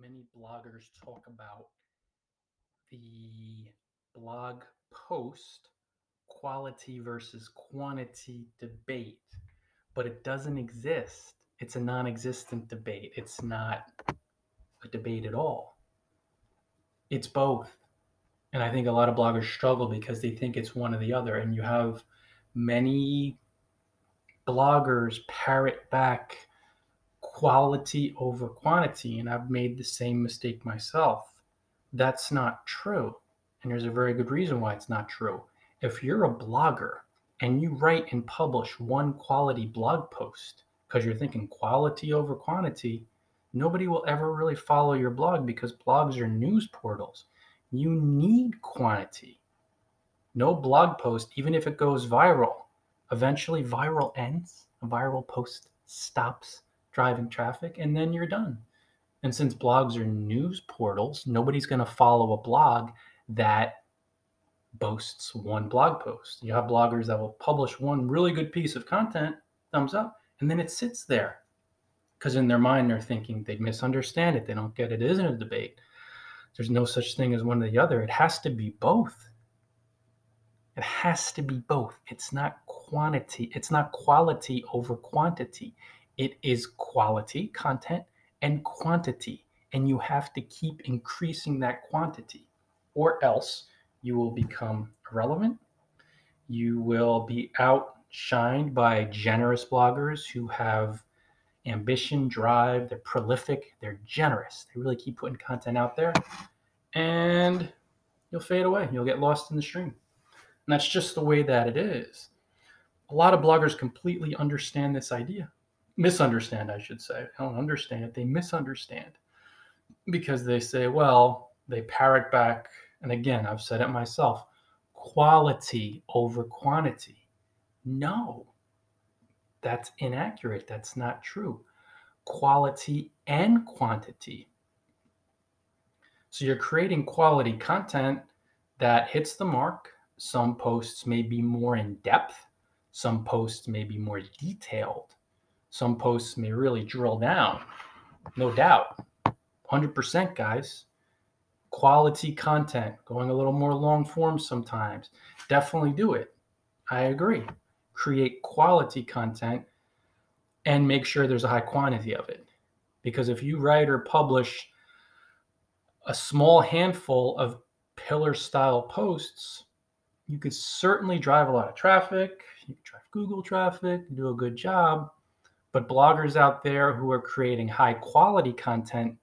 many bloggers talk about the blog post quality versus quantity debate, but it doesn't exist. It's a non existent debate. It's not a debate at all. It's both. And I think a lot of bloggers struggle because they think it's one or the other. And you have many bloggers parrot back quality over quantity. And I've made the same mistake myself. That's not true. And there's a very good reason why it's not true. If you're a blogger and you write and publish one quality blog post because you're thinking quality over quantity, nobody will ever really follow your blog because blogs are news portals. You need quantity. No blog post, even if it goes viral, eventually viral ends. A viral post stops driving traffic and then you're done. And since blogs are news portals, nobody's going to follow a blog that boasts one blog post. You have bloggers that will publish one really good piece of content, thumbs up, and then it sits there because in their mind they're thinking they misunderstand it, they don't get it, it isn't a debate. There's no such thing as one or the other. It has to be both. It has to be both. It's not quantity, it's not quality over quantity. It is quality content and quantity. And you have to keep increasing that quantity, or else you will become irrelevant. You will be outshined by generous bloggers who have ambition, drive, they're prolific, they're generous. They really keep putting content out there, and you'll fade away. You'll get lost in the stream. And that's just the way that it is. A lot of bloggers completely understand this idea misunderstand, I should say. I don't understand it. They misunderstand because they say, well, they parrot back. And again, I've said it myself quality over quantity. No, that's inaccurate. That's not true. Quality and quantity. So you're creating quality content that hits the mark. Some posts may be more in depth, some posts may be more detailed some posts may really drill down, no doubt. 100% guys. Quality content, going a little more long form sometimes. Definitely do it. I agree. Create quality content and make sure there's a high quantity of it. Because if you write or publish a small handful of pillar style posts, you could certainly drive a lot of traffic. You can drive Google traffic, do a good job but bloggers out there who are creating high quality content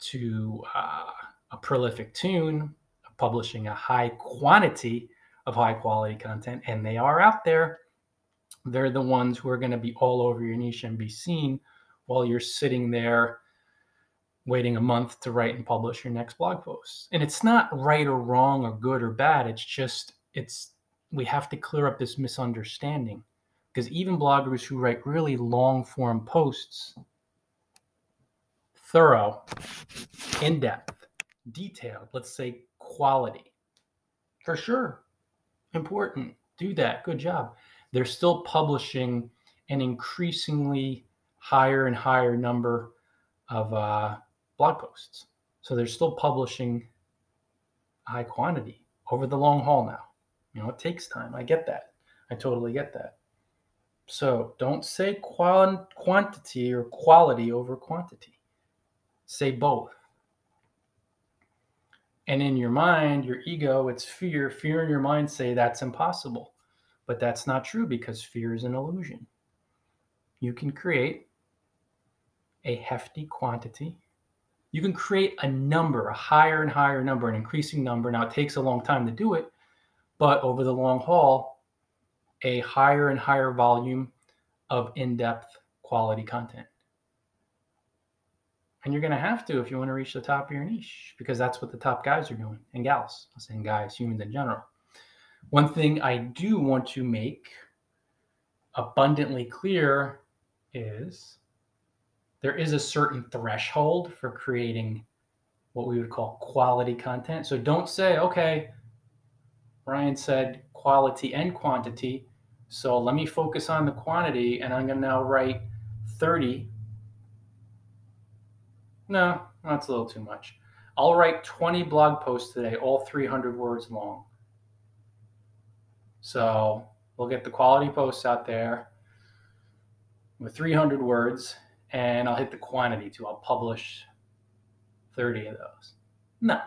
to uh, a prolific tune, publishing a high quantity of high quality content, and they are out there. They're the ones who are going to be all over your niche and be seen while you're sitting there waiting a month to write and publish your next blog post. And it's not right or wrong or good or bad. It's just, it's, we have to clear up this misunderstanding because even bloggers who write really long form posts, thorough, in depth, detailed, let's say quality, for sure, important, do that, good job. They're still publishing an increasingly higher and higher number of uh, blog posts. So they're still publishing high quantity over the long haul now. You know, it takes time. I get that. I totally get that. So don't say quantity or quality over quantity. Say both. And in your mind, your ego, it's fear. Fear in your mind say that's impossible. But that's not true because fear is an illusion. You can create a hefty quantity. You can create a number, a higher and higher number, an increasing number. Now, it takes a long time to do it, but over the long haul, a higher and higher volume of in depth quality content. And you're going to have to if you want to reach the top of your niche, because that's what the top guys are doing and gals. I'm saying guys, humans in general. One thing I do want to make abundantly clear is there is a certain threshold for creating what we would call quality content. So don't say, okay, Ryan said quality and quantity. So let me focus on the quantity and I'm going to now write 30 No, that's a little too much. I'll write 20 blog posts today, all 300 words long. So we'll get the quality posts out there with 300 words, and I'll hit the quantity too. I'll publish 30 of those. No,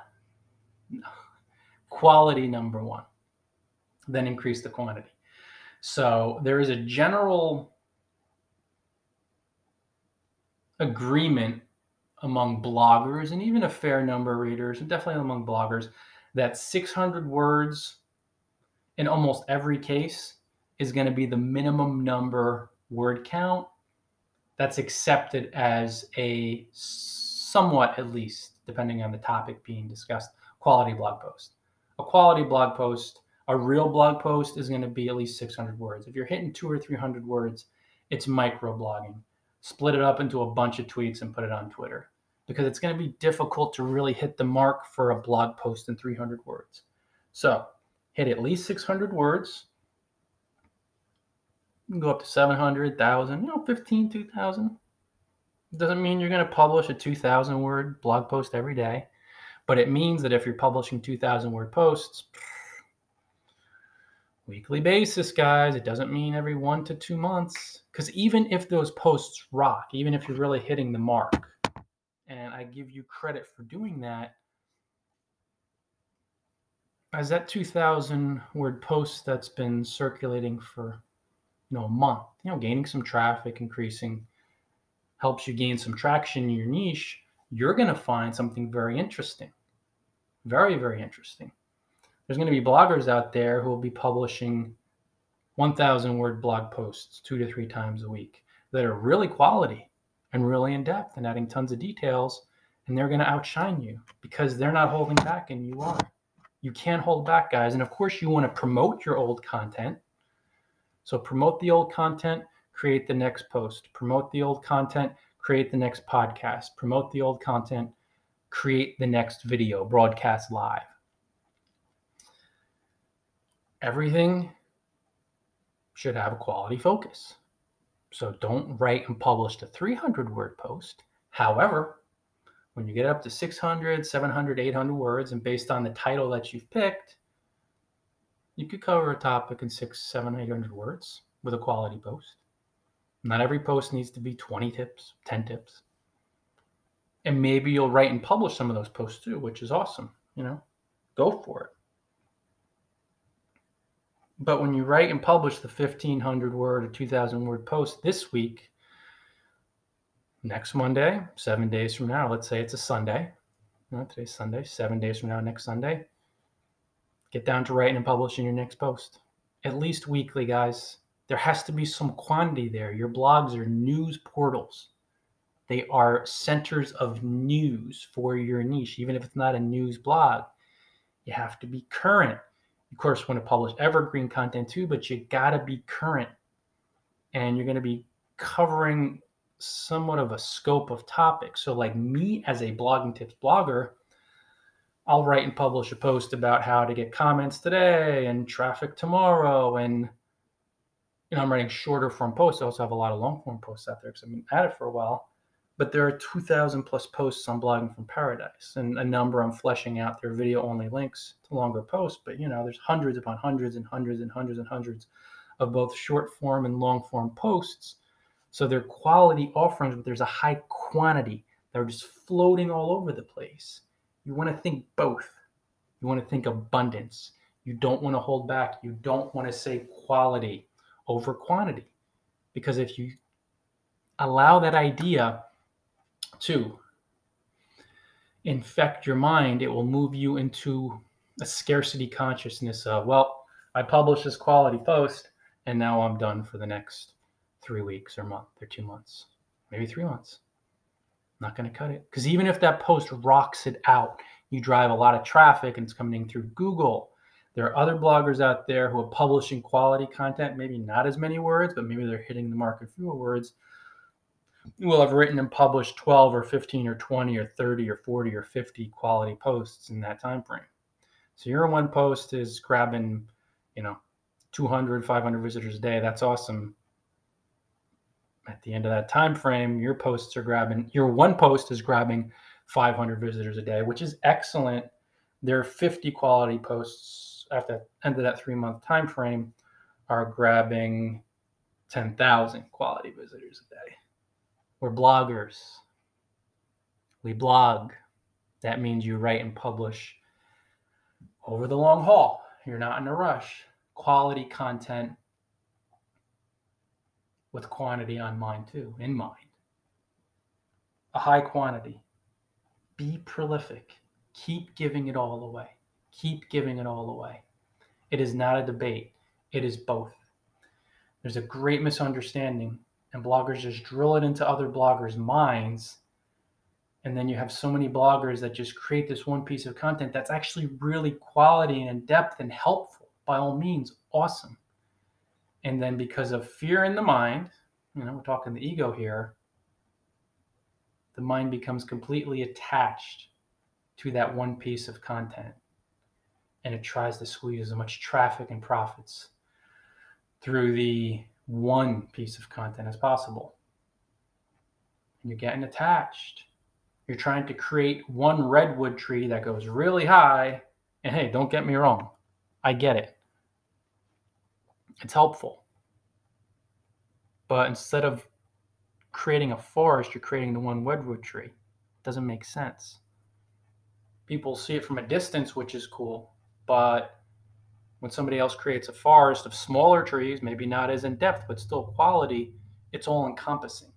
no. Quality number one, then increase the quantity. So there is a general agreement among bloggers and even a fair number of readers, and definitely among bloggers, that 600 words in almost every case is going to be the minimum number word count that's accepted as a somewhat, at least, depending on the topic being discussed, quality blog post. A quality blog post, a real blog post is going to be at least 600 words. If you're hitting two or 300 words, it's micro blogging. Split it up into a bunch of tweets and put it on Twitter because it's going to be difficult to really hit the mark for a blog post in 300 words. So hit at least 600 words. Go up to 700,000, you know, 15, 2,000. Doesn't mean you're going to publish a 2,000 word blog post every day, but it means that if you're publishing 2,000 word posts, weekly basis, guys, it doesn't mean every one to two months. Because even if those posts rock, even if you're really hitting the mark, and I give you credit for doing that. As that 2,000 word post that's been circulating for you know a month, you know, gaining some traffic, increasing, helps you gain some traction in your niche, you're going to find something very interesting. Very, very interesting. There's going to be bloggers out there who will be publishing 1,000 word blog posts two to three times a week that are really quality and really in depth and adding tons of details. And they're going to outshine you because they're not holding back and you are. You can't hold back, guys. And of course, you want to promote your old content. So promote the old content, create the next post. Promote the old content, create the next podcast. Promote the old content, create the next video, broadcast live. Everything should have a quality focus. So don't write and publish a 300 word post. However, when you get up to 600, 700, 800 words, and based on the title that you've picked, you could cover a topic in six, seven, 800 words with a quality post. Not every post needs to be 20 tips, 10 tips. And maybe you'll write and publish some of those posts too, which is awesome. You know, go for it. But when you write and publish the 1500 word or 2000 word post this week, next Monday, seven days from now, let's say it's a Sunday. Know, today's Sunday, seven days from now, next Sunday, get down to writing and publishing your next post. At least weekly, guys. There has to be some quantity there. Your blogs are news portals. They are centers of news for your niche, even if it's not a news blog. You have to be current of course, want to publish evergreen content too, but you got to be current and you're going to be covering somewhat of a scope of topics. So, like me as a blogging tips blogger, I'll write and publish a post about how to get comments today and traffic tomorrow. And, you know, I'm writing shorter form posts. I also have a lot of long form posts out there because I've been at it for a while but there are 2,000 plus posts on Blogging from Paradise, and a number I'm fleshing out. There are video only links to longer posts, but you know, there's hundreds upon hundreds and hundreds and hundreds and hundreds of both short form and long form posts. So they're quality offerings, but there's a high quantity. They're just floating all over the place. You want to think both. You want to think abundance. You don't want to hold back. You don't want to say quality over quantity. Because if you allow that idea to infect your mind, it will move you into a scarcity consciousness of, well, I published this quality post and now I'm done for the next three weeks or month or two months, maybe three months. Not going to cut it. Because even if that post rocks it out, you drive a lot of traffic and it's coming through Google. There are other bloggers out there who are publishing quality content, maybe not as many words, but maybe they're hitting the market fewer words will have written and published 12 or 15 or 20 or 30 or 40 or 50 quality posts in that time frame. So your one post is grabbing, you know, 200, 500 visitors a day. That's awesome. at the end of that time frame, your posts are grabbing your one post is grabbing 500 visitors a day, which is excellent. There are 50 quality posts at the end of that three month time frame are grabbing 10,000 quality visitors a day. We're bloggers. We blog. That means you write and publish over the long haul. You're not in a rush. Quality content with quantity on mind too, in mind. A high quantity. Be prolific. Keep giving it all away. Keep giving it all away. It is not a debate, it is both. There's a great misunderstanding, and bloggers just drill it into other bloggers' minds. And then you have so many bloggers that just create this one piece of content that's actually really quality and in depth and helpful. By all means, awesome. And then because of fear in the mind, you know, we're talking the ego here, the mind becomes completely attached to that one piece of content. And it tries to squeeze as much traffic and profits through the one piece of content as possible. And you're getting attached. You're trying to create one redwood tree that goes really high. And hey, don't get me wrong, I get it. It's helpful. But instead of creating a forest, you're creating the one redwood tree. It doesn't make sense. People see it from a distance, which is cool, but when somebody else creates a forest of smaller trees, maybe not as in depth, but still quality, it's all encompassing.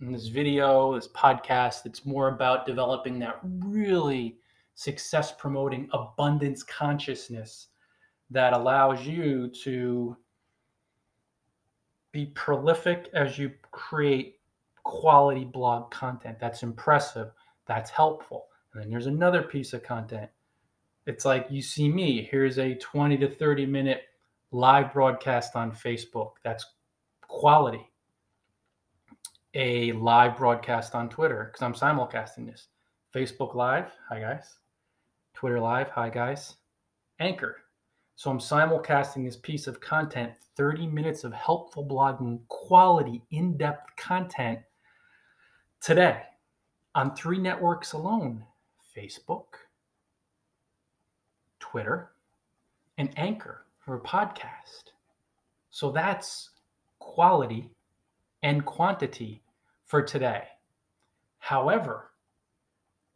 In this video, this podcast, it's more about developing that really success promoting abundance consciousness that allows you to be prolific as you create quality blog content that's impressive, that's helpful. And then there's another piece of content. It's like you see me, here's a 20 to 30 minute live broadcast on Facebook. That's quality. A live broadcast on Twitter because I'm simulcasting this. Facebook Live, hi guys. Twitter Live, hi guys. Anchor, so I'm simulcasting this piece of content, 30 minutes of helpful blogging, quality, in depth content today on three networks alone Facebook, Twitter, and Anchor for a podcast. So that's quality and quantity for today. However,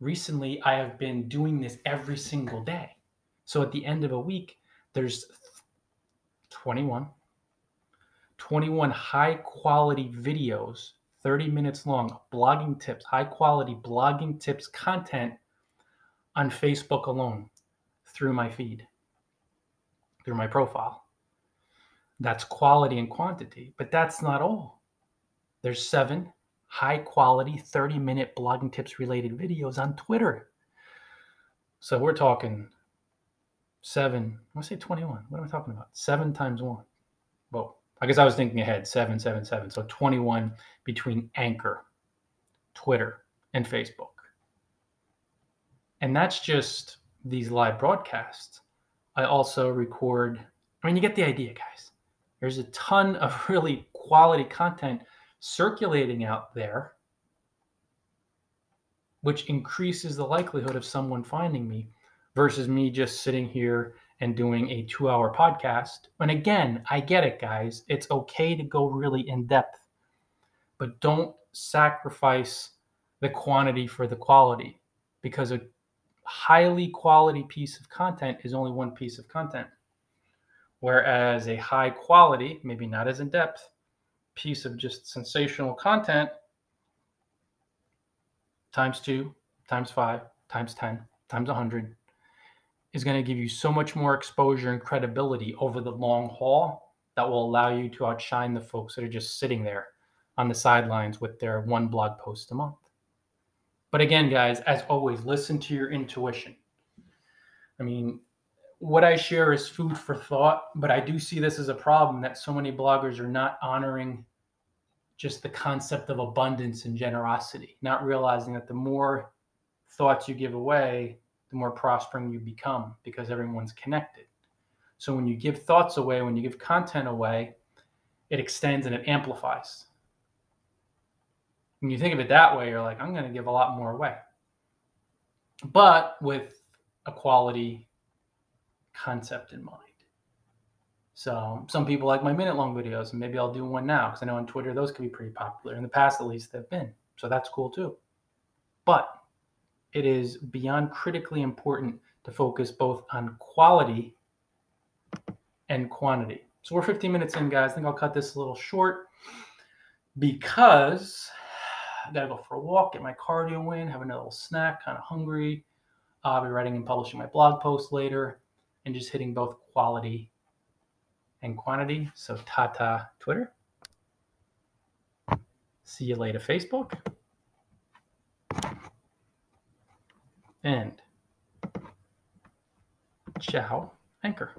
recently I have been doing this every single day. So at the end of a week, there's 21 21 high quality videos 30 minutes long blogging tips high quality blogging tips content on facebook alone through my feed through my profile that's quality and quantity but that's not all there's seven high quality 30 minute blogging tips related videos on twitter so we're talking seven. I want to say 21. What am I talking about? Seven times one. Well, I guess I was thinking ahead. Seven, seven, seven. So 21 between Anchor, Twitter, and Facebook. And that's just these live broadcasts. I also record, I mean, you get the idea, guys. There's a ton of really quality content circulating out there, which increases the likelihood of someone finding me versus me just sitting here and doing a two hour podcast. And again, I get it, guys. It's okay to go really in depth, but don't sacrifice the quantity for the quality because a highly quality piece of content is only one piece of content. Whereas a high quality, maybe not as in depth, piece of just sensational content times two, times five, times 10, times 100 is going to give you so much more exposure and credibility over the long haul that will allow you to outshine the folks that are just sitting there on the sidelines with their one blog post a month. But again, guys, as always, listen to your intuition. I mean, what I share is food for thought, but I do see this as a problem that so many bloggers are not honoring just the concept of abundance and generosity, not realizing that the more thoughts you give away, the more prospering you become because everyone's connected. So when you give thoughts away, when you give content away, it extends and it amplifies. When you think of it that way, you're like, I'm going to give a lot more away. But with a quality concept in mind. So some people like my minute long videos, and maybe I'll do one now because I know on Twitter those can be pretty popular. In the past, at least, they've been. So that's cool too. But it is beyond critically important to focus both on quality and quantity. So we're 15 minutes in, guys. I think I'll cut this a little short because I gotta go for a walk, get my cardio in, have another little snack, kind of hungry. Uh, I'll be writing and publishing my blog post later and just hitting both quality and quantity. So Tata Twitter. See you later, Facebook. And ciao, Anchor.